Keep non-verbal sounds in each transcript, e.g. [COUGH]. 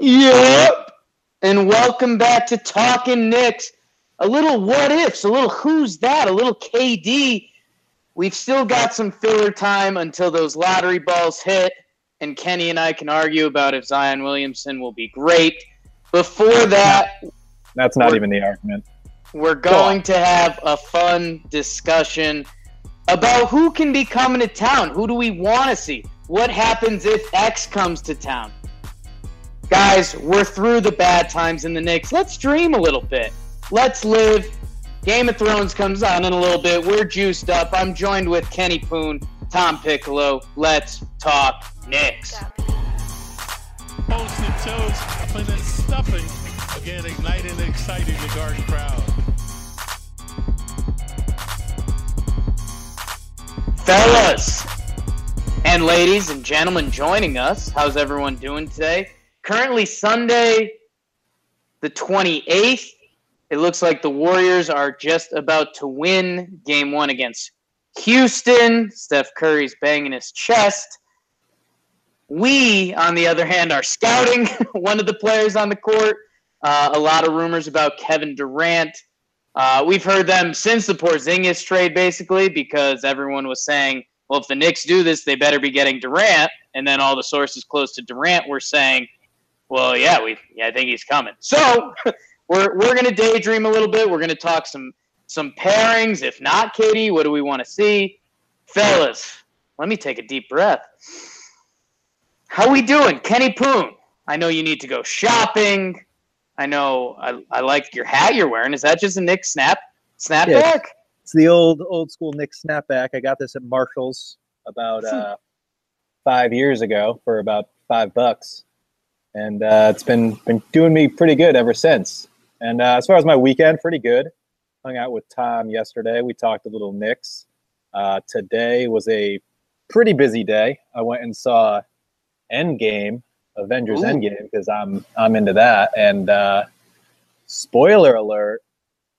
Yep. And welcome back to Talking Knicks. A little what ifs, a little who's that, a little KD. We've still got some filler time until those lottery balls hit, and Kenny and I can argue about if Zion Williamson will be great. Before that, that's not even the argument. We're going to have a fun discussion about who can be coming to town. Who do we want to see? What happens if X comes to town? Guys, we're through the bad times in the Knicks. Let's dream a little bit. Let's live. Game of Thrones comes on in a little bit. We're juiced up. I'm joined with Kenny Poon, Tom Piccolo. Let's talk Knicks. Toes and toes, and then stuffing. Again, igniting and exciting the Garden crowd. Fellas and ladies and gentlemen joining us, how's everyone doing today? Currently Sunday, the 28th. It looks like the Warriors are just about to win game one against Houston. Steph Curry's banging his chest. We, on the other hand, are scouting [LAUGHS] one of the players on the court. Uh, a lot of rumors about Kevin Durant. Uh, we've heard them since the Porzingis trade, basically, because everyone was saying, well, if the Knicks do this, they better be getting Durant. And then all the sources close to Durant were saying, well, yeah, we yeah, I think he's coming. So [LAUGHS] we're we're gonna daydream a little bit. We're gonna talk some some pairings. If not, KD, what do we want to see, fellas? Let me take a deep breath. How we doing, Kenny Poon? I know you need to go shopping. I know I, I like your hat you're wearing. Is that just a Knick snap snapback? Yeah, it's the old old school Knick snapback. I got this at Marshalls about uh, five years ago for about five bucks and uh, it's been been doing me pretty good ever since. And uh, as far as my weekend, pretty good. Hung out with Tom yesterday. We talked a little Knicks. Uh, today was a pretty busy day. I went and saw Endgame, Avengers Ooh. Endgame, because I'm I'm into that. And uh, spoiler alert: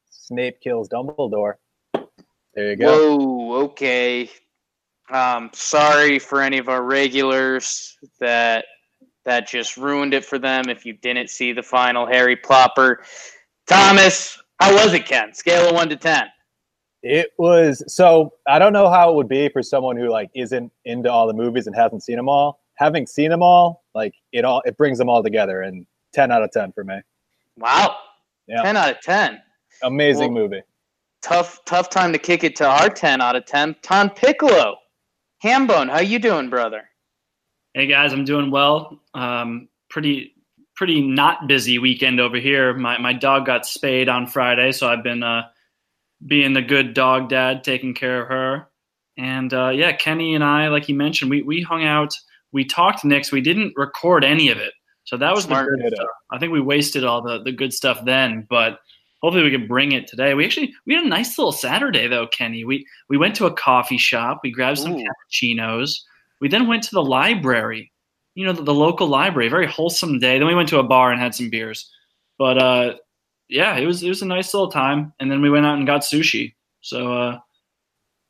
Snape kills Dumbledore. There you go. Whoa. Okay. Um, sorry for any of our regulars that that just ruined it for them if you didn't see the final Harry Plopper. Thomas, how was it, Ken? Scale of one to ten. It was so I don't know how it would be for someone who like isn't into all the movies and hasn't seen them all. Having seen them all, like it all it brings them all together and 10 out of 10 for me. Wow. Yeah. 10 out of 10. Amazing well, movie. Tough tough time to kick it to our 10 out of 10. Tom Piccolo. Hambone, how you doing, brother? Hey guys, I'm doing well. Um, pretty pretty not busy weekend over here. My my dog got spayed on Friday, so I've been uh, being the good dog dad, taking care of her. And uh, yeah, Kenny and I, like you mentioned, we we hung out, we talked Knicks, we didn't record any of it, so that was Smart the good stuff. I think we wasted all the the good stuff then, but hopefully we can bring it today. We actually we had a nice little Saturday though, Kenny. We we went to a coffee shop, we grabbed some Ooh. cappuccinos we then went to the library, you know, the, the, local library. Very wholesome day. Then we went to a bar and had some beers. But uh, yeah, it was it was a nice little time. And then we went out and got sushi. So uh,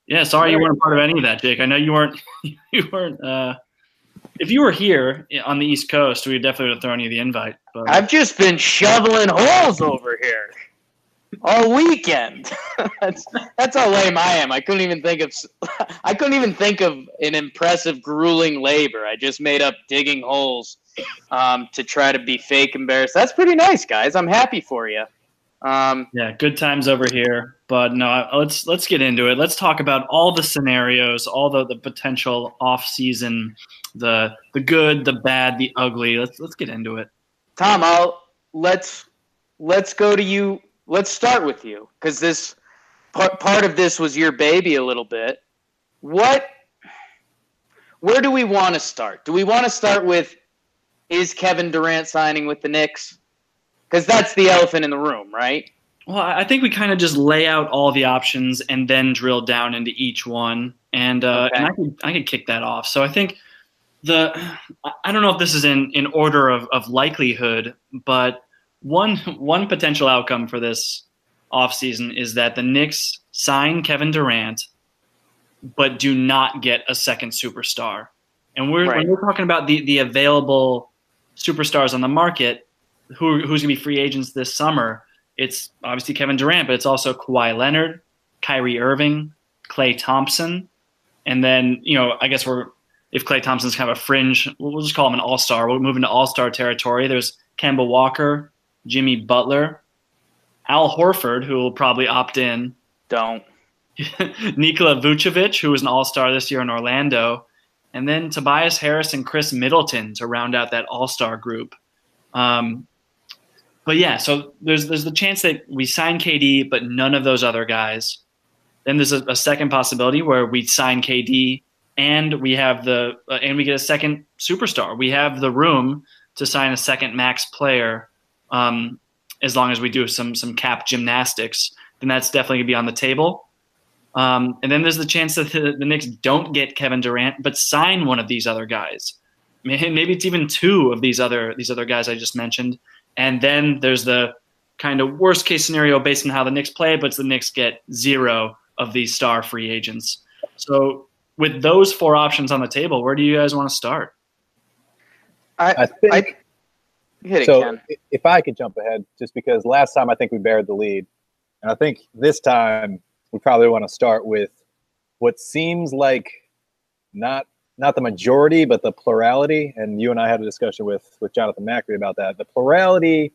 yeah, sorry you weren't part of any of that, Jake. I know you weren't. [LAUGHS] You weren't. Uh, if you were here on the East Coast, we definitely would have thrown you the invite. But, I've just been shoveling holes over here all weekend. [LAUGHS] that's that's how lame I am. I couldn't even think of [LAUGHS] I couldn't even think of an impressive grueling labor. I just made up digging holes um, to try to be fake embarrassed. That's pretty nice, guys. I'm happy for you. Um, yeah, good times over here. But no, let's let's get into it. Let's talk about all the scenarios, all the, the potential off season, the the good, the bad, the ugly. Let's let's get into it. Tom, I'll let's let's go to you let's start with you because this part, part of this was your baby a little bit. What, where do we want to start? Do we want to start with is Kevin Durant signing with the Knicks? Because that's the elephant in the room, right? Well, I think we kind of just lay out all the options and then drill down into each one, and uh, Okay. and I could I could kick that off. So I think the I don't know if this is in in order of, of likelihood, but one one potential outcome for this offseason is that the Knicks sign Kevin Durant, but do not get a second superstar. And we're Right. when we're talking about the the available superstars on the market, who who's gonna be free agents this summer. It's obviously Kevin Durant, but it's also Kawhi Leonard, Kyrie Irving, Klay Thompson, and then you know I guess we're if Klay Thompson's kind of a fringe, we'll we'll just call him an all star. We'll move into all star territory. There's Kemba Walker, Jimmy Butler, Al Horford, who will probably opt in, Don't. [LAUGHS] Nikola Vucevic, who was an all star this year in Orlando, and then Tobias Harris and Khris Middleton to round out that all star group. Um, but yeah, so there's there's the chance that we sign KD, but none of those other guys. Then there's a, a second possibility where we sign KD and we have the uh, and we get a second superstar. We have the room to sign a second max player, um, as long as we do some some cap gymnastics. Then that's definitely gonna be on the table. Um, and then there's the chance that the, the Knicks don't get Kevin Durant, but sign one of these other guys. Maybe it's even two of these other these other guys I just mentioned. And then there's the kind of worst case scenario based on how the Knicks play, but it's the Knicks get zero of these star free agents. So with those four options on the table, where do you guys want to start? I think I hit it, so. Ken. If I could jump ahead, just because last time I think we buried the lead, and I think this time we probably want to start with what seems like not not the majority, but the plurality. And you and I had a discussion with with Jonathan Macri about that. The plurality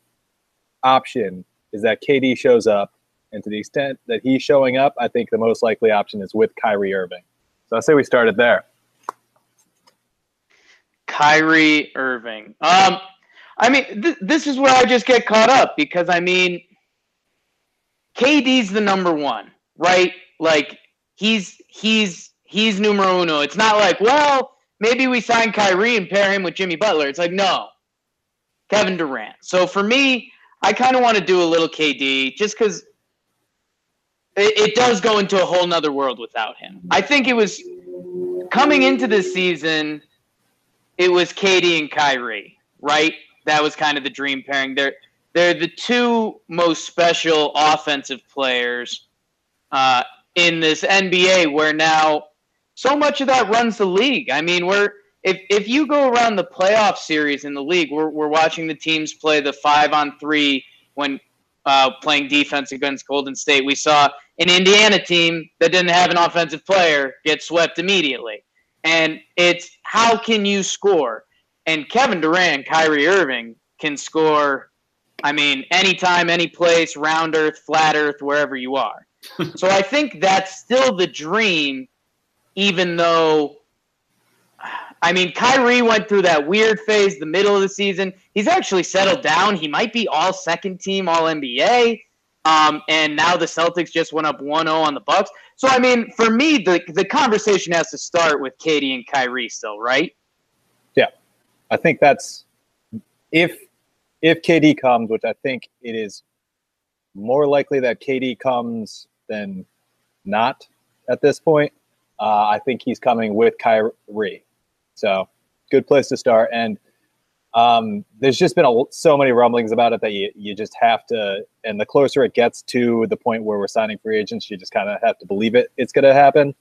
option is that KD shows up, and to the extent that he's showing up, I think the most likely option is with Kyrie Irving. So I say we started there. Kyrie Irving. Um, I mean, th- this is where I just get caught up because I mean, KD's the number one, right? Like he's he's he's numero uno. It's not like, well, maybe we sign Kyrie and pair him with Jimmy Butler. It's like, no, Kevin Durant. So for me, I kind of want to do a little KD just because it, it does go into a whole nother world without him. I think it was coming into this season it was KD and Kyrie, right? That was kind of the dream pairing. They're they're the two most special offensive players uh, in this NBA, where now so much of that runs the league. I mean, we're if if you go around the playoff series in the league, we're we're watching the teams play the five on three when uh, playing defense against Golden State. We saw an Indiana team that didn't have an offensive player get swept immediately and it's how can you score? And Kevin Durant, Kyrie Irving can score. I mean, anytime, any place, round earth, flat earth, wherever you are. [LAUGHS] so I think that's still the dream, even though. I mean, Kyrie went through that weird phase, the middle of the season. He's actually settled down. He might be all second team, all NBA. Um, and now the Celtics just went up 1-0 on the Bucks. So I mean, for me, the the conversation has to start with KD and Kyrie still, right? I think that's if if KD comes, which I think it is more likely that KD comes than not at this point. Uh, I think he's coming with Kyrie, so good place to start. And um, there's just been a, so many rumblings about it that you you just have to. And the closer it gets to the point where we're signing free agents, you just kind of have to believe it. It's going to happen.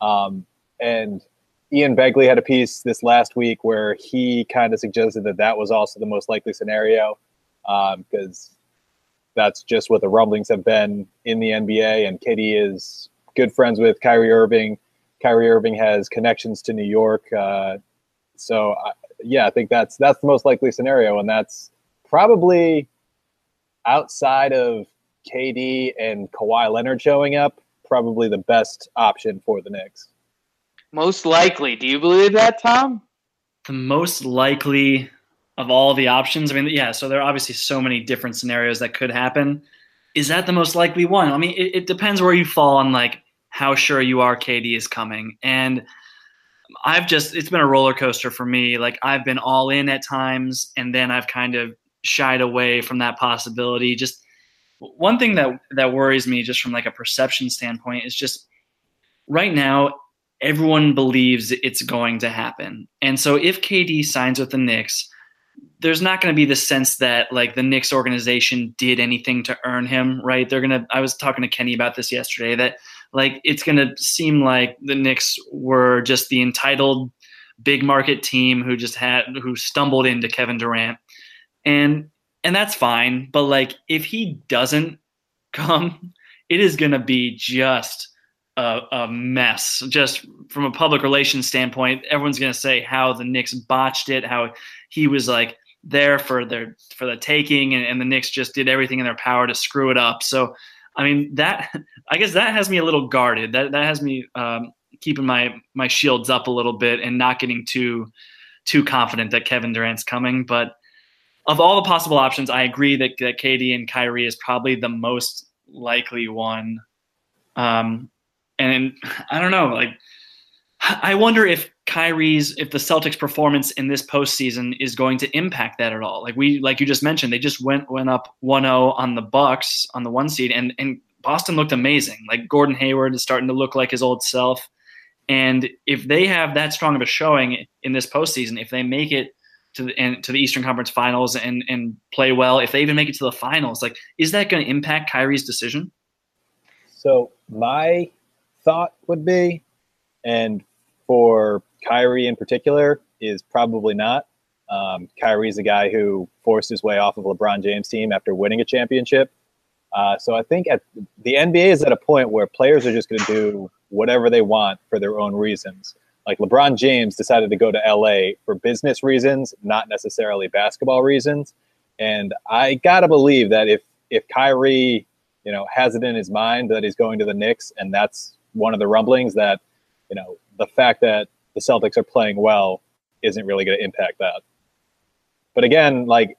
Um, and Ian Begley had a piece this last week where he kind of suggested that that was also the most likely scenario because that's just what the rumblings have been in the NBA. And KD is good friends with Kyrie Irving. Kyrie Irving has connections to New York. Uh, so, I, yeah, I think that's that's the most likely scenario, and that's probably outside of KD and Kawhi Leonard showing up, probably the best option for the Knicks. Most likely. Do you believe that, Tom? The most likely of all the options. I mean, yeah. So there are obviously so many different scenarios that could happen. Is that the most likely one? I mean, it, it depends where you fall on like how sure you are KD is coming. And I've just it's been a roller coaster for me. Like I've been all in at times, and then I've kind of shied away from that possibility. Just one thing that that worries me, just from like a perception standpoint, is just right now everyone believes it's going to happen, and so if KD signs with the Knicks there's not going to be the sense that like the Knicks organization did anything to earn him, right? They're going to, I was talking to Kenny about this yesterday, that like it's going to seem like the Knicks were just the entitled big market team who just had, who stumbled into Kevin Durant. And, and that's fine. But like if he doesn't come, it is going to be just a, a, mess. Just from a public relations standpoint, everyone's going to say how the Knicks botched it, how he was like there for their for the taking, and, and the Knicks just did everything in their power to screw it up. So, I mean that [LAUGHS] I guess that has me a little guarded. That that has me um, keeping my my shields up a little bit and not getting too too confident that Kevin Durant's coming. But of all the possible options, I agree that that KD and Kyrie is probably the most likely one. Um, and I don't know, like I wonder if Kyrie's if the Celtics performance in this postseason is going to impact that at all. Like we like you just mentioned, they just went went up 1-0 on the Bucks on the one seed and and Boston looked amazing. Like Gordon Hayward is starting to look like his old self. And if they have that strong of a showing in this postseason, if they make it to the and, to the Eastern Conference Finals and and play well, if they even make it to the finals, like is that going to impact Kyrie's decision? So my thought would be, and for Kyrie in particular, is probably not. Um, Kyrie's a guy who forced his way off of LeBron James' team after winning a championship. Uh, so I think at the NBA is at a point where players are just going to do whatever they want for their own reasons. Like LeBron James decided to go to LA for business reasons, not necessarily basketball reasons. And I gotta believe that if if Kyrie, you know, has it in his mind that he's going to the Knicks, and that's one of the rumblings that, you know, the fact that the Celtics are playing well isn't really going to impact that. But again, like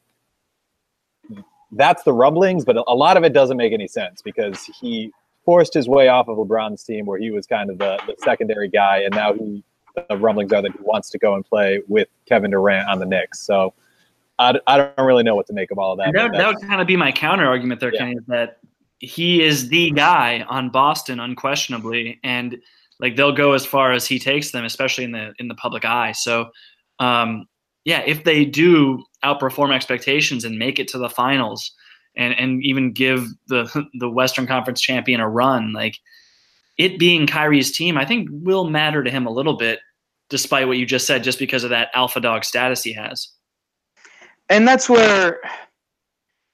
that's the rumblings, but a lot of it doesn't make any sense because he forced his way off of LeBron's team where he was kind of the, the secondary guy, and now he the rumblings are that he wants to go and play with Kevin Durant on the Knicks. So I, I don't really know what to make of all of that. That, that would kind of be my counter argument there, yeah. Kenny, that he is the guy on Boston unquestionably, and like they'll go as far as he takes them, especially in the in the public eye. So, um, yeah, if they do outperform expectations and make it to the finals, and and even give the [LAUGHS] the Western Conference champion a run, like it being Kyrie's team, I think will matter to him a little bit, despite what you just said, just because of that alpha dog status he has. And that's where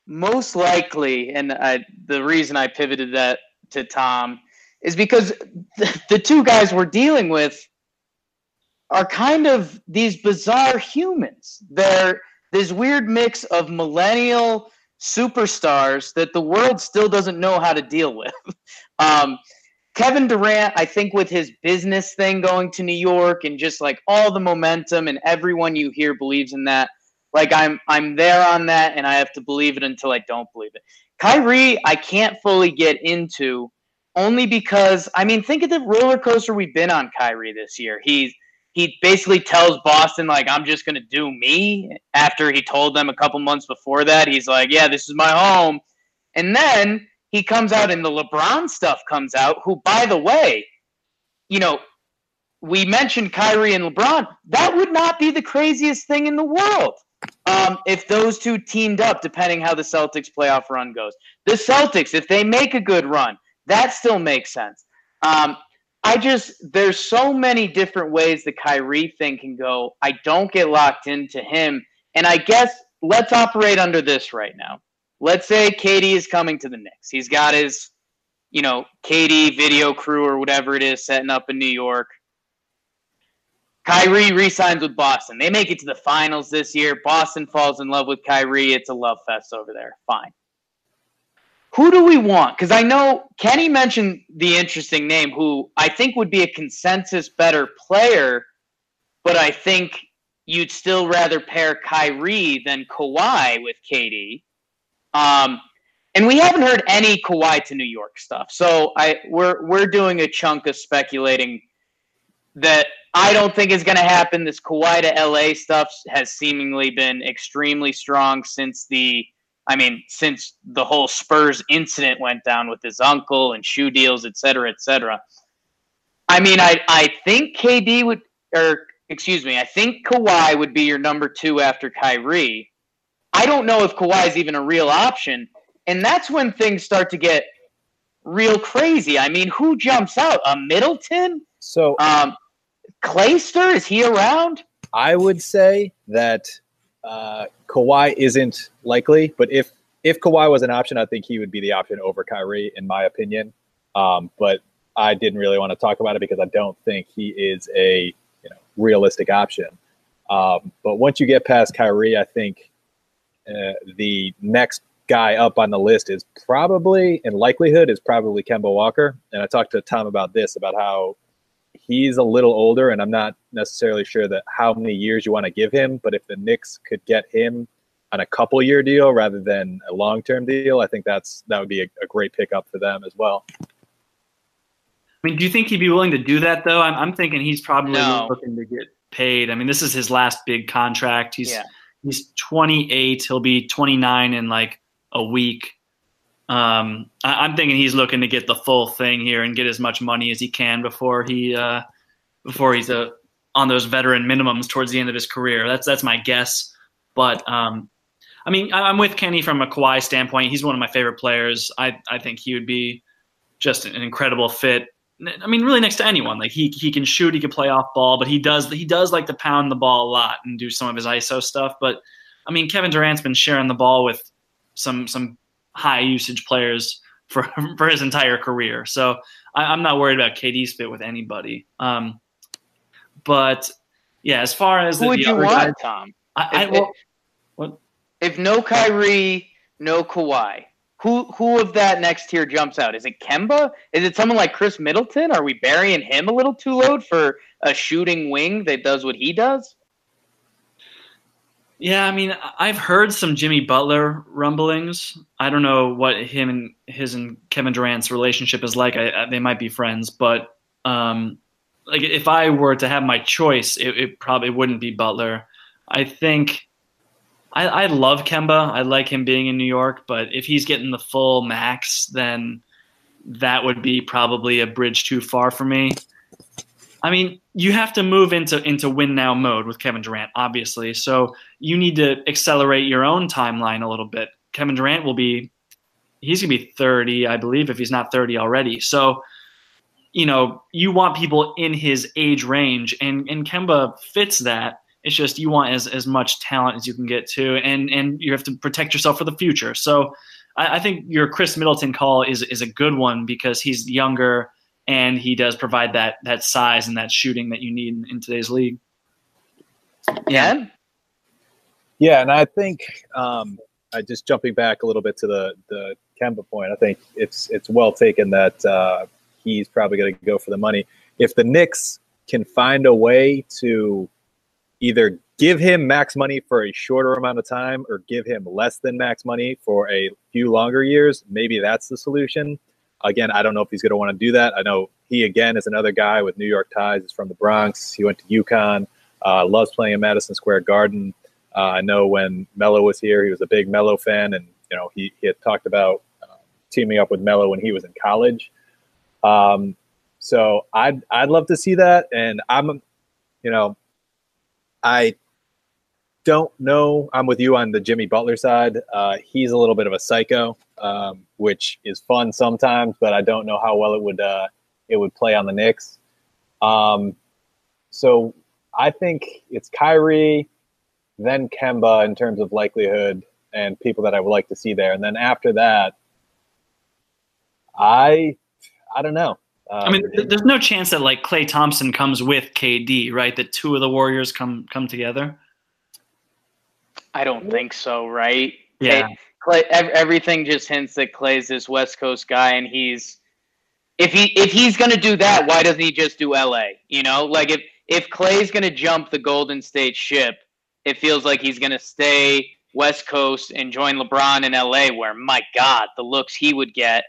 most likely, and I, the reason I pivoted that to Tom is because the, the two guys we're dealing with are kind of these bizarre humans. They're this weird mix of millennial superstars that the world still doesn't know how to deal with. [LAUGHS] Um, Kevin Durant, I think, with his business thing going to New York and just like all the momentum and everyone you hear believes in that. Like I'm, I'm there on that, and I have to believe it until I don't believe it. Kyrie, I can't fully get into only because I mean, think of the roller coaster we've been on Kyrie this year. He's he basically tells Boston like I'm just gonna do me after he told them a couple months before that he's like yeah this is my home and then he comes out and the LeBron stuff comes out who by the way you know we mentioned Kyrie and LeBron that would not be the craziest thing in the world um, if those two teamed up depending how the Celtics playoff run goes the Celtics if they make a good run that still makes sense. Um, I just there's so many different ways the Kyrie thing can go. I don't get locked into him, and I guess let's operate under this right now. Let's say KD is coming to the Knicks. He's got his, you know, KD video crew or whatever it is setting up in New York. Kyrie resigns with Boston. They make it to the finals this year. Boston falls in love with Kyrie. It's a love fest over there. Fine who do we want? Because I know Kenny mentioned the interesting name, who I think would be a consensus better player, but I think you'd still rather pair Kyrie than Kawhi with KD. Um, and we haven't heard any Kawhi to New York stuff, so I we're we're doing a chunk of speculating that I don't think is going to happen. This Kawhi to LA stuff has seemingly been extremely strong since the, I mean, since the whole Spurs incident went down with his uncle and shoe deals, et cetera, et cetera. I mean, I, I think KD would, or excuse me, I think Kawhi would be your number two after Kyrie. I don't know if Kawhi is even a real option. And that's when things start to get real crazy. I mean, who jumps out? A Middleton? So, um, Clayster, is he around? I would say that uh, Kawhi isn't likely, but if if Kawhi was an option, I think he would be the option over Kyrie, in my opinion. Um, but I didn't really want to talk about it because I don't think he is a you know realistic option. Um, but once you get past Kyrie, I think uh, the next guy up on the list is probably, in likelihood, is probably Kemba Walker. And I talked to Tom about this about how he's a little older, and I'm not necessarily sure that how many years you want to give him. But if the Knicks could get him on a couple year deal rather than a long term deal, I think that's that would be a, a, great pickup for them as well. I mean, do you think he'd be willing to do that though? I'm, I'm thinking he's probably no. looking to get paid. I mean, this is his last big contract. He's yeah. he's 28. He'll be 29 in like a week. Um, I, am thinking he's looking to get the full thing here and get as much money as he can before he uh, before he's uh, on those veteran minimums towards the end of his career. That's that's my guess. But um, I mean, I'm with Kenny from a Kawhi standpoint. He's one of my favorite players. I I think he would be just an incredible fit. I mean, really next to anyone. Like he he can shoot, he can play off ball, but he does he does like to pound the ball a lot and do some of his ISO stuff. But I mean, Kevin Durant's been sharing the ball with some some high usage players for [LAUGHS] for his entire career. So I, am not worried about KD's fit with anybody. Um, but yeah, as far as who the, would you want, guys, Tom? I, I, if, well, what? if no Kyrie, no Kawhi, who who of that next tier jumps out? Is it Kemba? Is it someone like Khris Middleton? Are we burying him a little too low for a shooting wing that does what he does? Yeah, I mean, I've heard some Jimmy Butler rumblings. I don't know what him and his and Kevin Durant's relationship is like. I, I, they might be friends, but um, like if I were to have my choice, it, it probably wouldn't be Butler. I think I, I love Kemba. I like him being in New York, but if he's getting the full max, then that would be probably a bridge too far for me. I mean, you have to move into into win now mode with Kevin Durant, obviously. So you need to accelerate your own timeline a little bit. Kevin Durant will be he's gonna be 30, I believe, if he's not 30 already. So, you know, you want people in his age range, and and Kemba fits that. It's just you want as, as much talent as you can get to, and and you have to protect yourself for the future. So, I, I think your Khris Middleton call is is a good one because he's younger and he does provide that that size and that shooting that you need in, in today's league. Yeah. Yeah, and I think um, I just jumping back a little bit to the the Kemba point. I think it's it's well taken that uh, he's probably going to go for the money. If the Knicks can find a way to either give him max money for a shorter amount of time or give him less than max money for a few longer years, maybe that's the solution. Again, I don't know if he's going to want to do that. I know he again is another guy with New York ties. He's from the Bronx. He went to UConn. Uh, loves playing in Madison Square Garden. Uh, I know when Melo was here, he was a big Melo fan, and you know he, he had talked about uh, teaming up with Melo when he was in college. Um, so I'd I'd love to see that, and I'm, you know, I don't know. I'm with you on the Jimmy Butler side. Uh, he's a little bit of a psycho, um, which is fun sometimes, but I don't know how well it would uh, it would play on the Knicks. Um, so I think it's Kyrie, then Kemba in terms of likelihood and people that I would like to see there, and then after that, I I don't know. Uh, I mean, there's no chance that like Klay Thompson comes with KD, right? That two of the Warriors come come together. I don't think so, right? Yeah. Klay, everything just hints that Klay's this West Coast guy, and he's if he if he's gonna do that, why doesn't he just do LA? You know, like if if Klay's gonna jump the Golden State ship, it feels like he's gonna stay West Coast and join LeBron in LA, where my God, the looks he would get,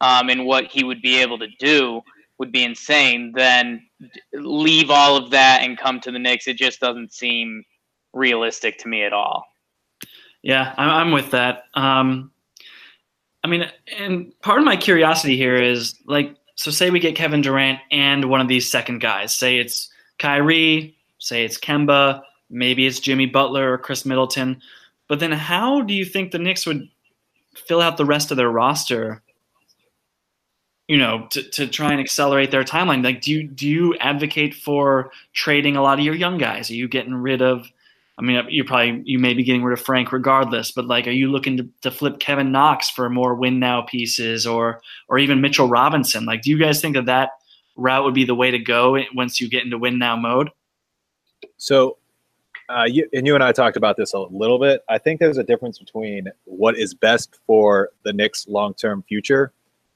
um, and what he would be able to do. would be insane, then leave all of that and come to the Knicks. It just doesn't seem realistic to me at all. Yeah, I'm with that. Um, I mean, and part of my curiosity here is like, so say we get Kevin Durant and one of these second guys. Say it's Kyrie, say it's Kemba, maybe it's Jimmy Butler or Khris Middleton. But then how do you think the Knicks would fill out the rest of their roster you know to, to try and accelerate their timeline like do you do you advocate for trading a lot of your young guys are you getting rid of i mean you probably you may be getting rid of frank regardless but like are you looking to, to flip kevin knox for more win now pieces or or even mitchell robinson like do you guys think that that route would be the way to go once you get into win now mode so uh, you, and you and I talked about this a little bit. I think there's a difference between what is best for the Knicks' long-term future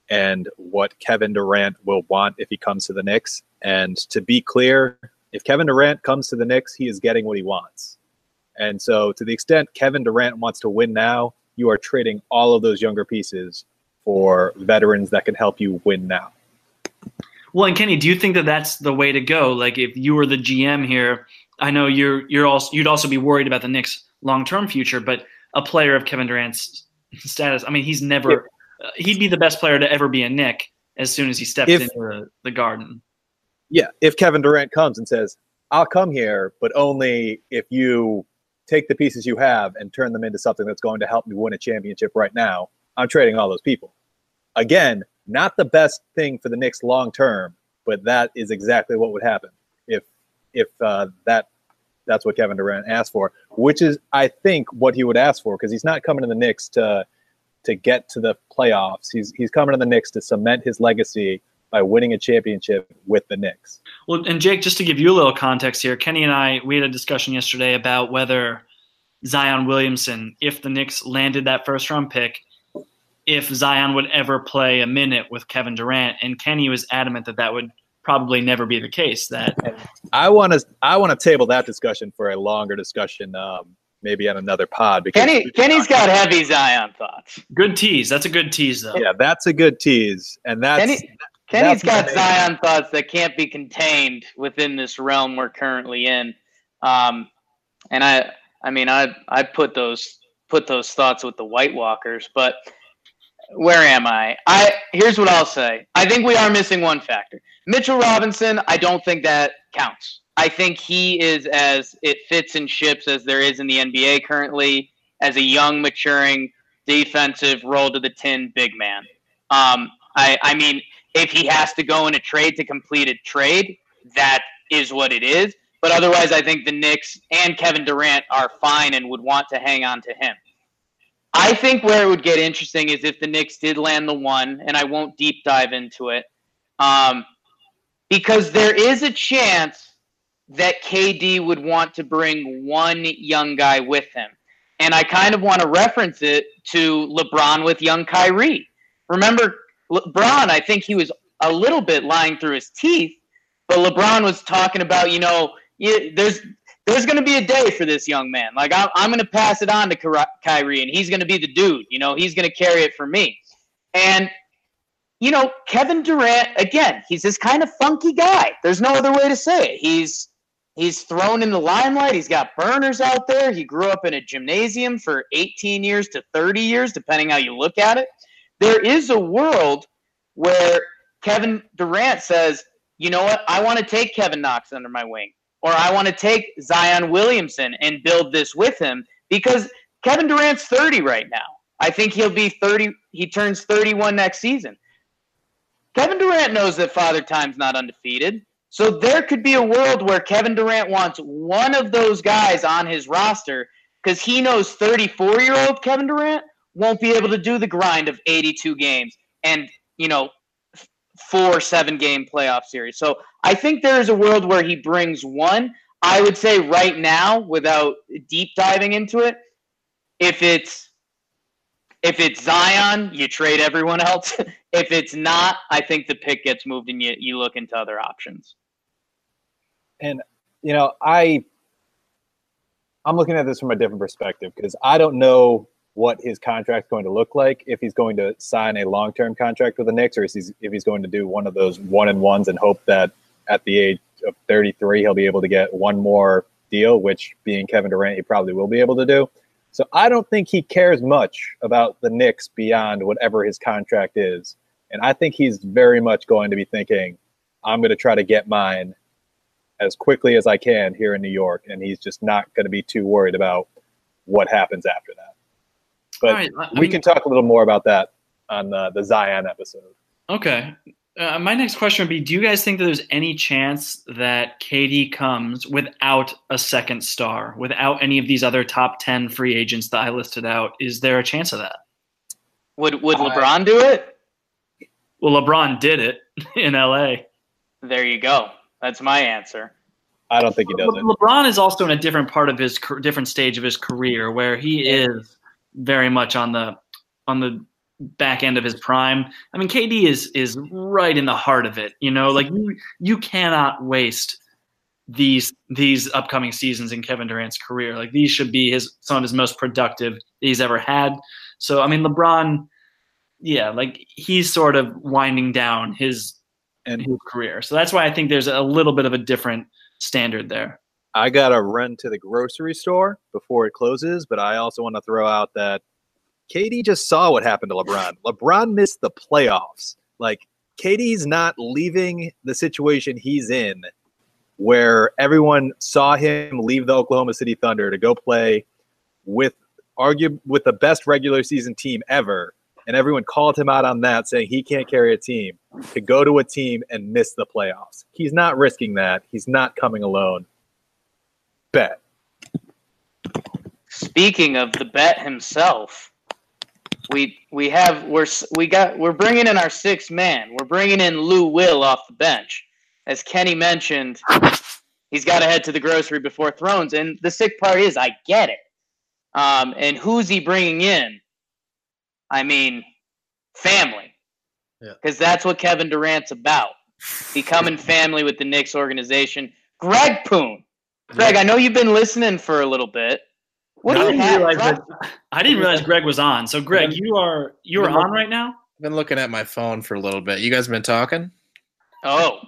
and what Kevin Durant will want if he comes to the Knicks. And to be clear, if Kevin Durant comes to the Knicks, he is getting what he wants. And so, to the extent Kevin Durant wants to win now, you are trading all of those younger pieces for veterans that can help you win now. Well, and Kenny, do you think that that's the way to go? Like, if you were the GM here, I know you're you're also you'd also be worried about the Knicks' long term future, but a player of Kevin Durant's status, I mean, he's never uh, he'd be the best player to ever be a Knick as soon as he stepped if, into the, the garden. Yeah, if Kevin Durant comes and says, "I'll come here, but only if you take the pieces you have and turn them into something that's going to help me win a championship right now," I'm trading all those people. Again, not the best thing for the Knicks long term, but that is exactly what would happen if if uh, that that's what Kevin Durant asked for, which is I think what he would ask for because he's not coming to the Knicks to to get to the playoffs. He's he's coming to the Knicks to cement his legacy by winning a championship with the Knicks. Well, and Jake, just to give you a little context here, Kenny and I we had a discussion yesterday about whether Zion Williamson, if the Knicks landed that first round pick, if Zion would ever play a minute with Kevin Durant, and Kenny was adamant that that would probably never be the case. That I want to I want to table that discussion for a longer discussion. Um, maybe on another pod. Because Kenny, Kenny's got heavy Zion thoughts. Good tease. That's a good tease, though. Yeah, that's a good tease, and that's. Kenny, Kenny's got Zion thoughts that can't be contained within this realm we're currently in, um, and I, I mean, I, I put those put those thoughts with the White Walkers, but where am I? I here's what I'll say. I think we are missing one factor. Mitchell Robinson. I don't think that counts. I think he is as it fits in ships as there is in the NBA currently as a young, maturing defensive roll to the tin big man. Um, I, I mean, if he has to go in a trade to complete a trade, that is what it is. But otherwise, I think the Knicks and Kevin Durant are fine and would want to hang on to him. I think where it would get interesting is if the Knicks did land the one, and I won't deep dive into it, um, because there is a chance that KD would want to bring one young guy with him. And I kind of want to reference it to LeBron with young Kyrie. Remember, LeBron, I think he was a little bit lying through his teeth, but LeBron was talking about, you know, there's there's going to be a day for this young man. Like I'm, I'm going to pass it on to Kyrie, and he's going to be the dude. You know, he's going to carry it for me. And you know, Kevin Durant, again, he's this kind of funky guy. There's no other way to say it. He's He's thrown in the limelight. He's got burners out there. He grew up in a gymnasium for 18 years to 30 years, depending how you look at it. There is a world where Kevin Durant says, you know what? I want to take Kevin Knox under my wing, or I want to take Zion Williamson and build this with him because Kevin Durant's 30 right now. I think he'll be 30. He turns 31 next season. Kevin Durant knows that Father Time's not undefeated. So there could be a world where Kevin Durant wants one of those guys on his roster because he knows 34 year old Kevin Durant won't be able to do the grind of 82 games and, you know, four seven game playoff series. So I think there is a world where he brings one. I would say right now, without deep diving into it, if it's if it's Zion, you trade everyone else. [LAUGHS] if it's not, I think the pick gets moved and you, you look into other options and you know, I I'm looking at this from a different perspective because I don't know what his contract's going to look like. If he's going to sign a long term contract with the Knicks, or if he's, if he's going to do one of those one and ones and hope that at the age of 33 he'll be able to get one more deal, which being Kevin Durant, he probably will be able to do. So I don't think he cares much about the Knicks beyond whatever his contract is. And I think he's very much going to be thinking, I'm going to try to get mine as quickly as I can here in New York. And he's just not going to be too worried about what happens after that. But Right, I- I we can talk a little more about that on uh, the Zion episode. Okay. Uh, my next question would be Do you guys think that there's any chance that KD comes without a second star, without any of these other top 10 free agents that I listed out? Is there a chance of that? Would would I- LeBron do it? Well, LeBron did it [LAUGHS] in LA. There you go. That's my answer. I don't think he does it. LeBron is also in a different part of his different stage of his career where he is very much on the on the back end of his prime. I mean, KD is is right in the heart of it. You know, like you you cannot waste these these upcoming seasons in Kevin Durant's career. Like these should be his some of his most productive he's ever had. So I mean, LeBron, yeah, like he's sort of winding down his And his career. So that's why I think there's a little bit of a different standard there. I got to run to the grocery store before it closes, but I also want to throw out that KD just saw what happened to LeBron. [LAUGHS] LeBron missed the playoffs. Like, KD's not leaving the situation he's in where everyone saw him leave the Oklahoma City Thunder to go play with argue with the best regular season team ever and everyone called him out on that saying he can't carry a team to go to a team and miss the playoffs. He's not risking that. He's not coming alone. Bet. Speaking of the bet himself, we we have we're we got we're bringing in our sixth man. We're bringing in Lou Will off the bench, as Kenny mentioned. He's got to head to the grocery before Thrones, and the sick part is I get it. Um, and who's he bringing in? I mean, family, Yeah. because that's what Kevin Durant's about. Becoming family with the Knicks organization. Greg Poon. Greg, I know you've been listening for a little bit. What I do you didn't have? realize I didn't realize Greg was on. So, Greg, you are you are on right now. I've been looking at my phone for a little bit. You guys been talking? Oh,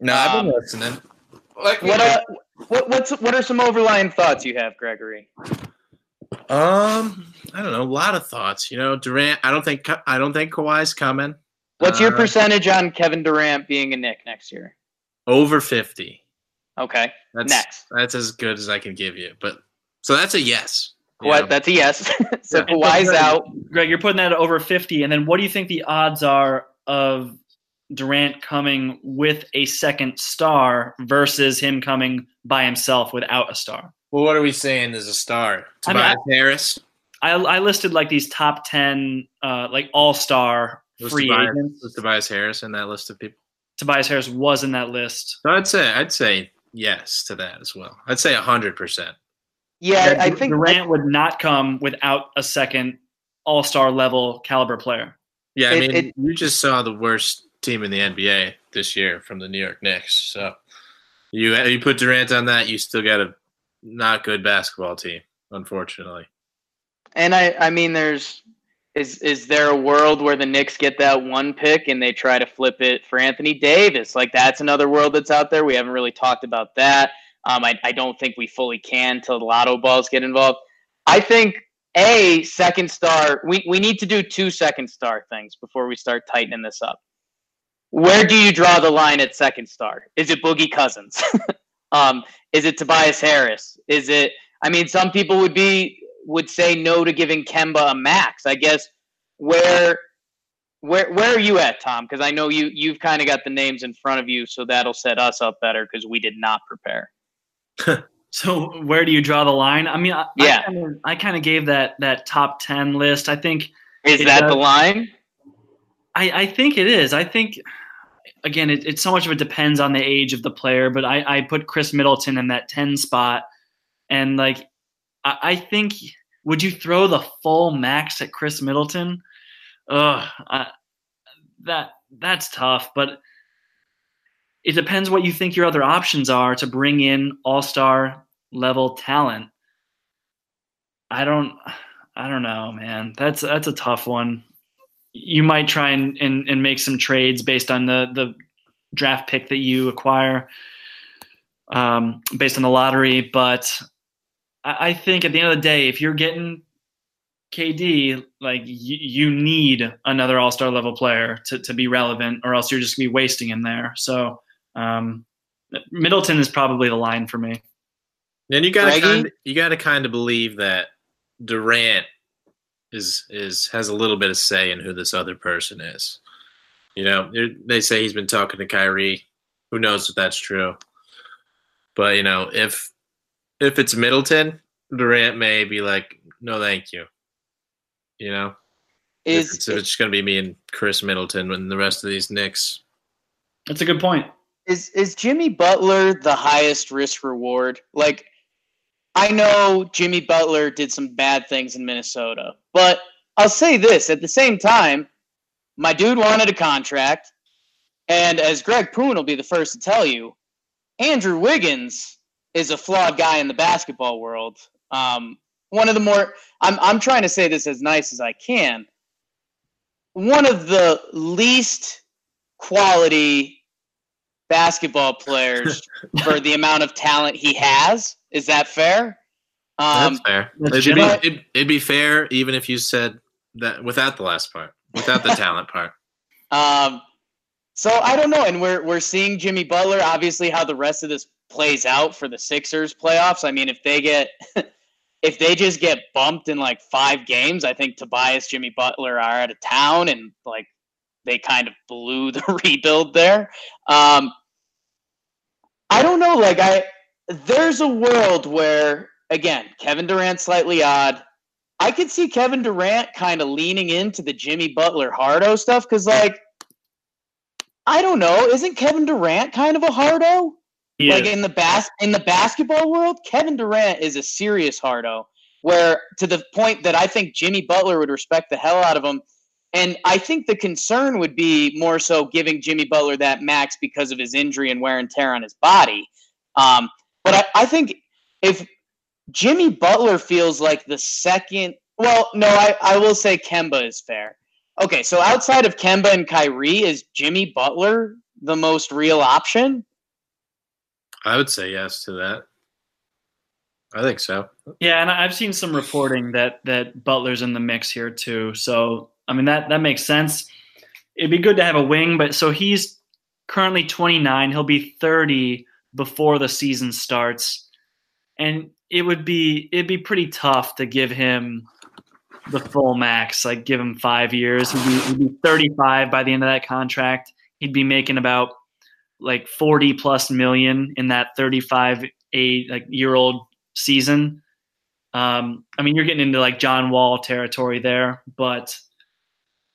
No, I've been Um, listening. Like what, uh, what what's what are some overlying thoughts you have, Gregory? Um, I don't know. A lot of thoughts. You know, Durant. I don't think. I don't think Kawhi's coming. What's your Uh, percentage on Kevin Durant being a Knick next year? Over fifty. Okay, That's next. that's as good as I can give you. But so that's a yes. What? know. That's a yes. [LAUGHS] so Yeah. Kawhi's Greg, out. Greg, you're putting that at over fifty, and then what do you think the odds are of Durant coming with a second star versus him coming by himself without a star? Well, what are we saying is a star? I mean, Tobias Harris. I, I listed like these top ten, uh, like all star free Tobias, agents. was Tobias Harris in that list of people? Tobias Harris was in that list. So I'd say I'd say yes to that as well. I'd say hundred percent. Yeah, I think Durant would not come without a second all star level caliber player. Yeah, I It- mean, it- you just saw the worst team in the NBA this year from the New York Knicks. So you you put Durant on that, you still got a not good basketball team, unfortunately. And I, I mean, there's is is there a world where the Knicks get that one pick and they try to flip it for Anthony Davis? Like that's another world that's out there. We haven't really talked about that. Um, I, I don't think we fully can till the lotto balls get involved. I think a second star. We we need to do two second star things before we start tightening this up. Where do you draw the line at second star? Is it Boogie Cousins? [LAUGHS] um, is it Tobias Harris? Is it? I mean, some people would be would say no to giving Kemba a max. I guess where where where are you at, Tom? Because I know you you've kind of got the names in front of you, so that'll set us up better because we did not prepare. [LAUGHS] So where do you draw the line? I mean, I, Yeah. I, kind of, I kind of gave that that top ten list. I think Is that does. the line? I, I think it is. I think again, it, it so much of it depends on the age of the player. But I, I put Khris Middleton in that ten spot, and like I, I think would you throw the full max at Khris Middleton? Ugh, I, that that's tough. But it depends what you think your other options are to bring in all star level talent. I don't. I don't know, man. That's that's a tough one. You might try and, and, and make some trades based on the, the draft pick that you acquire, um, based on the lottery. But I, I think at the end of the day, if you're getting KD, like y- you need another All Star level player to, to be relevant, or else you're just gonna be wasting him there. So um, Middleton is probably the line for me. And you gotta Greggy? kind you gotta kind of believe that Durant is is has a little bit of say in who this other person is. You know, they're- they say he's been talking to Kyrie. Who knows if that's true? But you know, if if it's Middleton, Durant may be like, "No, thank you." You know, if it's, if it's just gonna be me and Khris Middleton and the rest of these Knicks. That's a good point. is is Jimmy Butler the highest risk reward? Like, I know Jimmy Butler did some bad things in Minnesota, but I'll say this at the same time, my dude wanted a contract, and as Greg Poon will be the first to tell you, Andrew Wiggins is a flawed guy in the basketball world. Um, one of the more I'm I'm trying to say this as nice as I can. One of the least quality basketball players [LAUGHS] for the amount of talent he has. Is that fair? Um, That's fair. that's It'd be, it'd, it'd be fair even if you said that without the last part, without the [LAUGHS] talent part. Um, so I don't know, and we're we're seeing Jimmy Butler. Obviously, how the rest of this plays out for the Sixers playoffs. I mean, if they get [LAUGHS] if they just get bumped in like five games, I think Tobias, Jimmy Butler are out of town, and like they kind of blew the [LAUGHS] rebuild there. Um, I don't know. Like I, there's a world where again, Kevin Durant slightly odd. I could see Kevin Durant kind of leaning into the Jimmy Butler hardo stuff because, like, I don't know, isn't Kevin Durant kind of a hardo? He like is. in the bas- in the basketball world, Kevin Durant is a serious hardo. Where to the point that I think Jimmy Butler would respect the hell out of him, and I think the concern would be more so giving Jimmy Butler that max because of his injury and wear and tear on his body. Um, but I, I think if Jimmy Butler feels like the second. Well, no, I, I will say Kemba is fair. Okay, so outside of Kemba and Kyrie, is Jimmy Butler the most real option? I would say yes to that. I think so. Yeah, and I've seen some reporting that that Butler's in the mix here too. So I mean that that makes sense. It'd be good to have a wing, but so he's currently 29. He'll be 30 before the season starts, and it would be it'd be pretty tough to give him the full max. Like give him five years. He'd be, he'd be 35 by the end of that contract. He'd be making about like 40 plus million in that 35 a like year old season. Um, I mean, you're getting into like John Wall territory there, but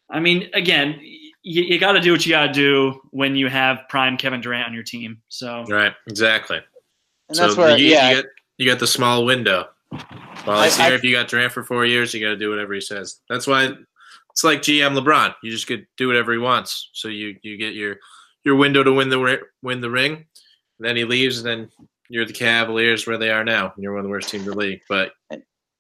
I mean, again, you, you got to do what you got to do when you have prime Kevin Durant on your team. So Right, exactly. And so that's where, you, yeah, you, get, you got the small window. Well, I- he's here, I- if you got Durant for four years, you got to do whatever he says. That's why it's like GM LeBron. You just could do whatever he wants. So you you get your your window to win the win the ring. Then he leaves, and then you're the Cavaliers where they are now. You're one of the worst teams in the league. But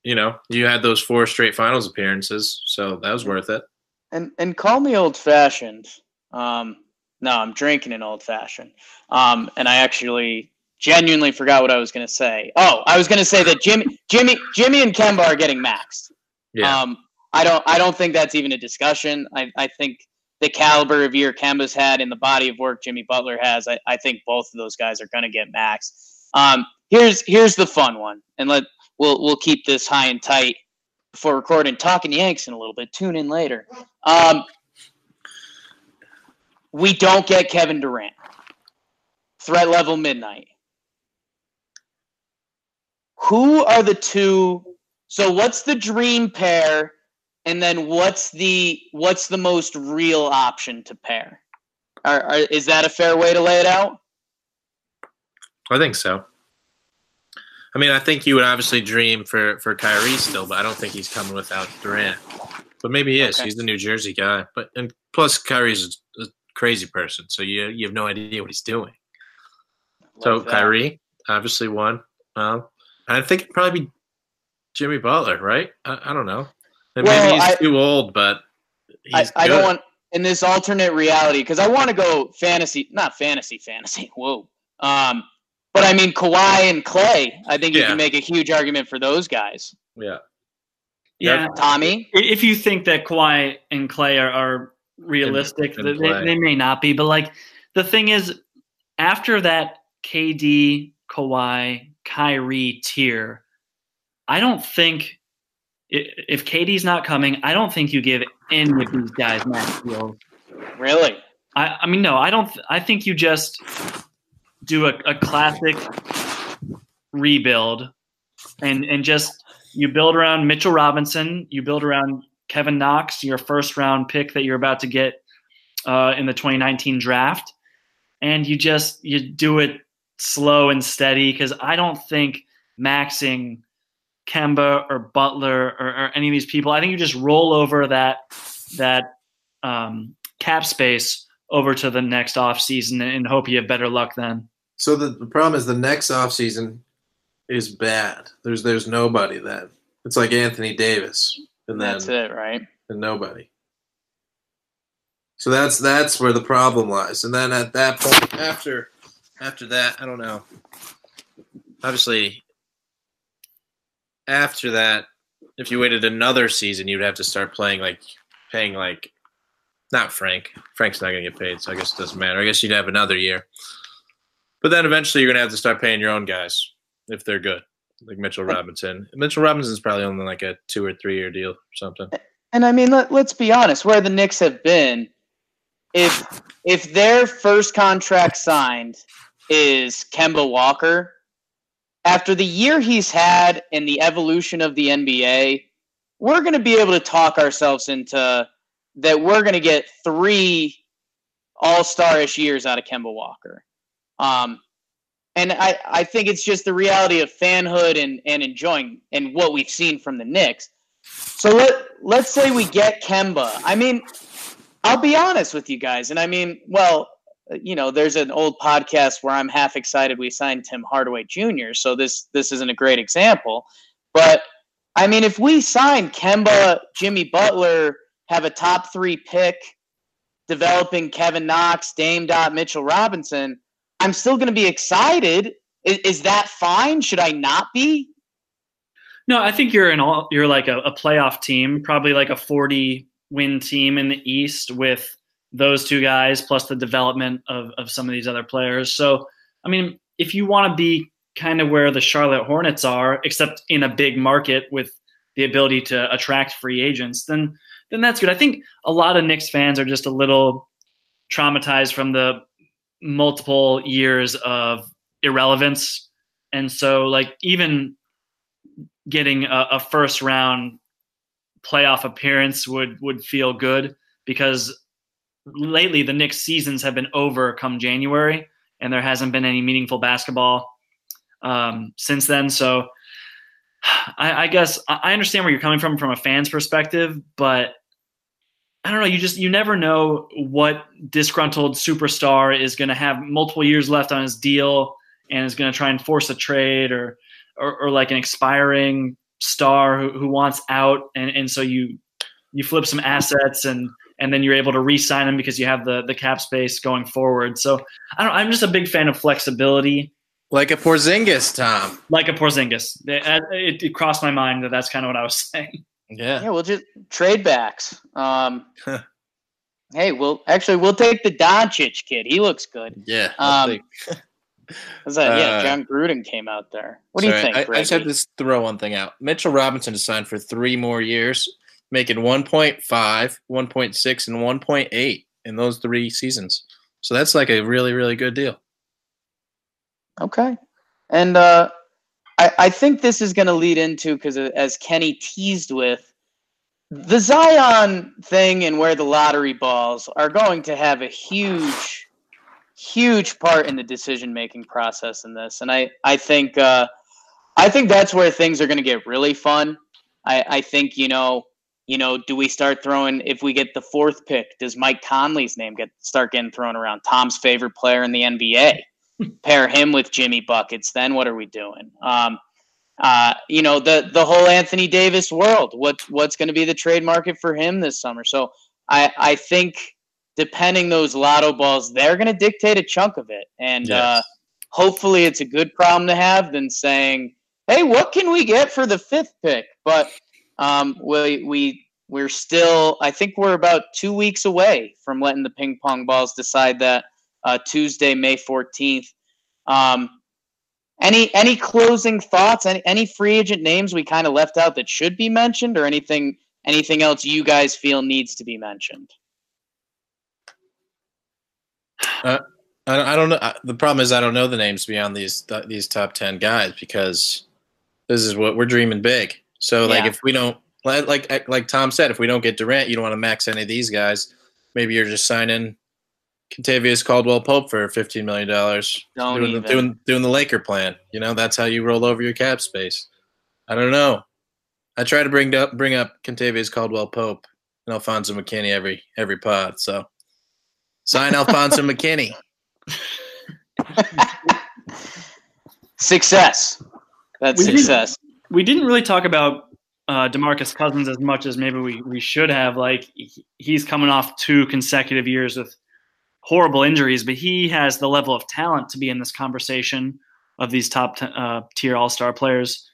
you know you had those four straight finals appearances, so that was worth it. and and call me old fashioned. Um, no, I'm drinking an old fashioned. Um, and I actually genuinely forgot what I was going to say. Oh, I was going to say that Jimmy, Jimmy, Jimmy, and Kemba are getting maxed. Yeah, Um, I don't, I don't think that's even a discussion. I, I think the caliber of year Kemba's had and the body of work Jimmy Butler has, I, I think both of those guys are going to get max. Um, here's, here's the fun one, and let we'll, we'll keep this high and tight before recording talking Yanks in a little bit. Tune in later. Um, we don't get Kevin Durant. Threat level midnight. Who are the two? So what's the dream pair, and then what's the what's the most real option to pair? Are, are, is that a fair way to lay it out? I think so. I mean, I think you would obviously dream for for Kyrie still, but I don't think he's coming without Durant. But maybe he is. Okay. He's the New Jersey guy. But and plus Kyrie's a crazy person, so you you have no idea what he's doing. so that. Kyrie, obviously one. Um, I think it'd probably be Jimmy Butler, right? I, I don't know. And Well, maybe he's I- too old, but I, he's I don't want in this alternate reality because I want to go fantasy, not fantasy, fantasy. [LAUGHS] Whoa. Um, but I mean Kawhi and Klay. I think you Yeah. can make a huge argument for those guys. Yeah. Yeah, Tommy, if you think that Kawhi and Klay are, are realistic, And- they, they, they may not be. But like the thing is, after that KD, Kawhi, Kyrie tier, I don't think i- if KD's not coming, I don't think you give any of these guys max deals. really? I, I mean, no, I don't. th- I think you just do a, a classic rebuild, and and just you build around Mitchell Robinson, you build around Kevin Knox, your first round pick that you're about to get uh, in the 2019 draft, and you just you do it slow and steady because I don't think maxing Kemba or Butler or, or any of these people. I think you just roll over that that um, cap space over to the next off season and hope you have better luck then. So the, the problem is the next offseason is bad. There's there's nobody then. It's like Anthony Davis and then That's it, right? and nobody. So that's that's where the problem lies. And then at that point after after that, I don't know. Obviously after that, if you waited another season, you'd have to start playing like paying like not Frank. Frank's not gonna get paid, so I guess it doesn't matter. I guess you'd have another year. But then eventually you're gonna have to start paying your own guys if they're good. Like Mitchell Robinson. Mitchell Robinson's probably only like a two or three year deal or something. And I mean, let, let's be honest, where the Knicks have been, if if their first contract signed is Kemba Walker, after the year he's had and the evolution of the NBA, we're going to be able to talk ourselves into that we're going to get three all-star-ish years out of Kemba Walker. Um, and I, I think it's just the reality of fanhood and, and enjoying and what we've seen from the Knicks. So let let's say we get Kemba. I mean, I'll be honest with you guys, and I mean, well, you know, there's an old podcast where I'm half excited we signed Tim Hardaway Jr. So this this isn't a great example, but I mean, if we sign Kemba, Jimmy Butler, have a top three pick, developing Kevin Knox, Dame Dot, Mitchell Robinson, I'm still going to be excited. Is, is that fine? Should I not be? No, I think you're an all you're like a, a playoff team, probably like a 40 win team in the East with those two guys plus the development of, of some of these other players. So I mean, if you want to be kind of where the Charlotte Hornets are, except in a big market with the ability to attract free agents, then then that's good. I think a lot of Knicks fans are just a little traumatized from the multiple years of irrelevance. And so like even getting a, a first round playoff appearance would would feel good because lately the Knicks seasons have been over come January and there hasn't been any meaningful basketball um, since then. So I, I guess I understand where you're coming from from a fan's perspective, but I don't know. You just you never know what disgruntled superstar is going to have multiple years left on his deal and is going to try and force a trade or, or or like an expiring star who, who wants out and, and so you you flip some assets and and then you're able to re-sign them because you have the the cap space going forward. So I don't. I'm just a big fan of flexibility, Like a Porzingis, Tom. like a Porzingis. It, it, it crossed my mind that that's kind of what I was [LAUGHS] saying. Yeah. Yeah, we'll just trade backs. Um, hey, we'll actually we'll take the Doncic kid. He looks good. Yeah. Um, Was [LAUGHS] that, yeah, Uh, Jon Gruden came out there. What do you think, I, I just have to throw one thing out. Mitchell Robinson is signed for three more years, making 1.5, 1.6, and 1.8 in those three seasons. So that's like a really, really good deal. Okay. And uh, I, I think this is going to lead into, because as Kenny teased with, the Zion thing and where the lottery balls are going to have a huge, huge part in the decision making process in this. And I, I think uh, I think that's where things are going to get really fun. I, I think, you know, you know, do we start throwing if we get the fourth pick, does Mike Conley's name get start getting thrown around? Tom's favorite player in the NBA [LAUGHS] pair him with Jimmy buckets, then what are we doing? Um, uh, you know the the whole Anthony Davis world. What what's going to be the trade market for him this summer? So I I think depending those lotto balls, they're going to dictate a chunk of it, and Yes. uh, hopefully it's a good problem to have than saying, "Hey, what can we get for the fifth pick?" But um, we we we're still. I think we're about two weeks away from letting the ping pong balls decide that uh, Tuesday, May fourteenth. Um, any any closing thoughts? Any any free agent names we kind of left out that should be mentioned, or anything anything else you guys feel needs to be mentioned? I, I don't know. The problem is I don't know the names beyond these th- these top ten guys because this is what we're dreaming big. So like if we don't like like like Tom said, if we don't get Durant, you don't want to max any of these guys. Maybe you're just signing Kentavious Caldwell Pope for fifteen million dollars. Doing, the, doing doing the Laker plan. You know that's how you roll over your cap space. I don't know. I try to bring up bring up Kentavious Caldwell Pope and Alfonzo McKinnie every every pod. So sign Alfonzo [LAUGHS] McKinnie. [LAUGHS] Success. That's We success. We didn't really talk about uh, Demarcus Cousins as much as maybe we, we should have. Like he's coming off two consecutive years with horrible injuries, but he has the level of talent to be in this conversation of these top t- uh, tier All Star players.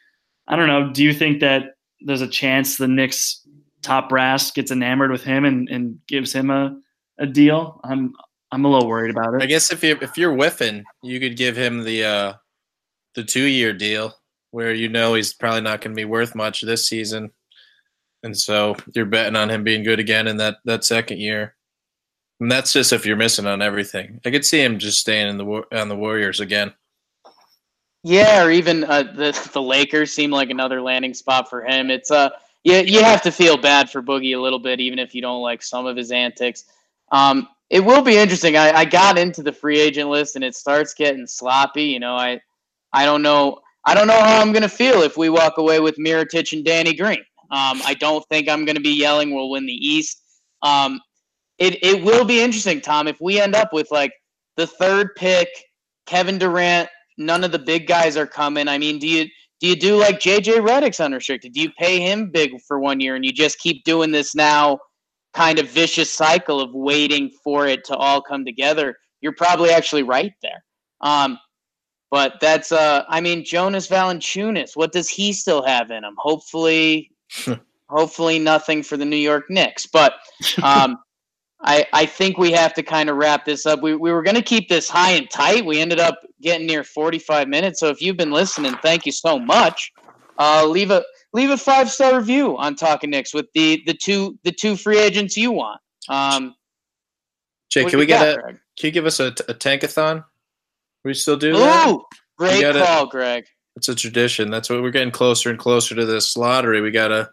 I don't know. Do you think that there's a chance the Knicks top brass gets enamored with him and, and gives him a, a deal? I'm I'm a little worried about it. I guess if you if you're whiffing, you could give him the uh the two year deal where you know he's probably not going to be worth much this season, and so you're betting on him being good again in that that second year. And that's just if you're missing on everything. I could see him just staying in the on the Warriors again. Yeah, or even uh, the the Lakers seem like another landing spot for him. It's uh, you you have to feel bad for Boogie a little bit, even if you don't like some of his antics. Um, it will be interesting. I, I got into the free agent list and it starts getting sloppy. You know, I I don't know I don't know how I'm gonna feel if we walk away with Mirotic and Danny Green. Um, I don't think I'm gonna be yelling we'll win the East. Um, it it will be interesting, Tom, if we end up with like the third pick, Kevin Durant, none of the big guys are coming. I mean, do you do you do like JJ Redick's unrestricted? Do you pay him big for one year and you just keep doing this now kind of vicious cycle of waiting for it to all come together? You're probably actually right there. Um, but that's uh I mean Jonas Valanciunas, what does he still have in him? Hopefully [LAUGHS] hopefully nothing for the New York Knicks. But um [LAUGHS] I, I think we have to kind of wrap this up. We, we were going to keep this high and tight. We ended up getting near 45 minutes. So if you've been listening, thank you so much. Uh, leave a leave a five star review on Talking Knicks with the the two the two free agents you want. Um, Jake, can we get a? Greg? Can you give us a, a tankathon? We still do that? Ooh, great gotta- call, Greg. It's a tradition. That's what we're getting closer and closer to this lottery. We gotta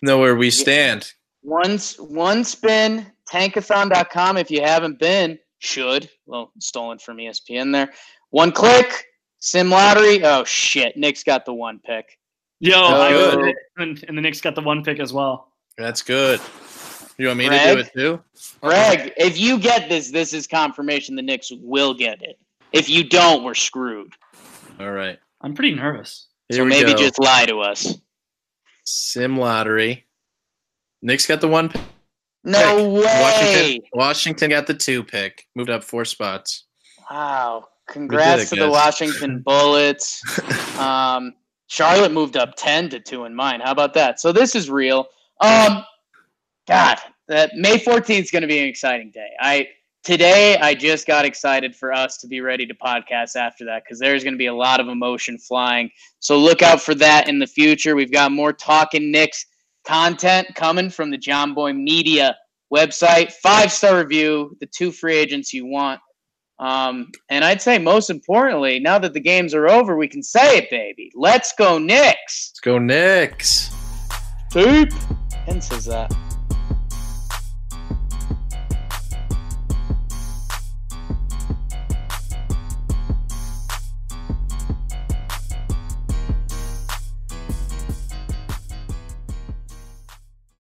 know where we stand. One s- one spin tankathon.com. If you haven't been, should well stolen from ESPN there. One click, sim lottery. Oh shit, Knicks got the one pick. Yo, Oh, I good. did it, and, and the Knicks got the one pick as well. That's good. You want me to do it too? Greg, if you get this, this is confirmation the Knicks will get it. If you don't, we're screwed. All right. I'm pretty nervous. Here so maybe go. just lie to us. sim lottery. Knicks got the one pick. No way. Washington, Washington got the two pick. Moved up four spots. Wow. Congrats it, to the. Washington [LAUGHS] Bullets. Um, Charlotte moved up 10 to 2 in mine. How about that? So this is real. Um, God, that May 14th is going to be an exciting day. I today I just got excited for us to be ready to podcast after that because there's going to be a lot of emotion flying. So look out for that in the future. We've got more talking Knicks content coming from the Jomboy Media website. Five star review, the two free agents you want. Um, and I'd say most importantly, now that the games are over, we can say it, baby. Let's go Knicks. Let's go Knicks. Deep. Ken says that.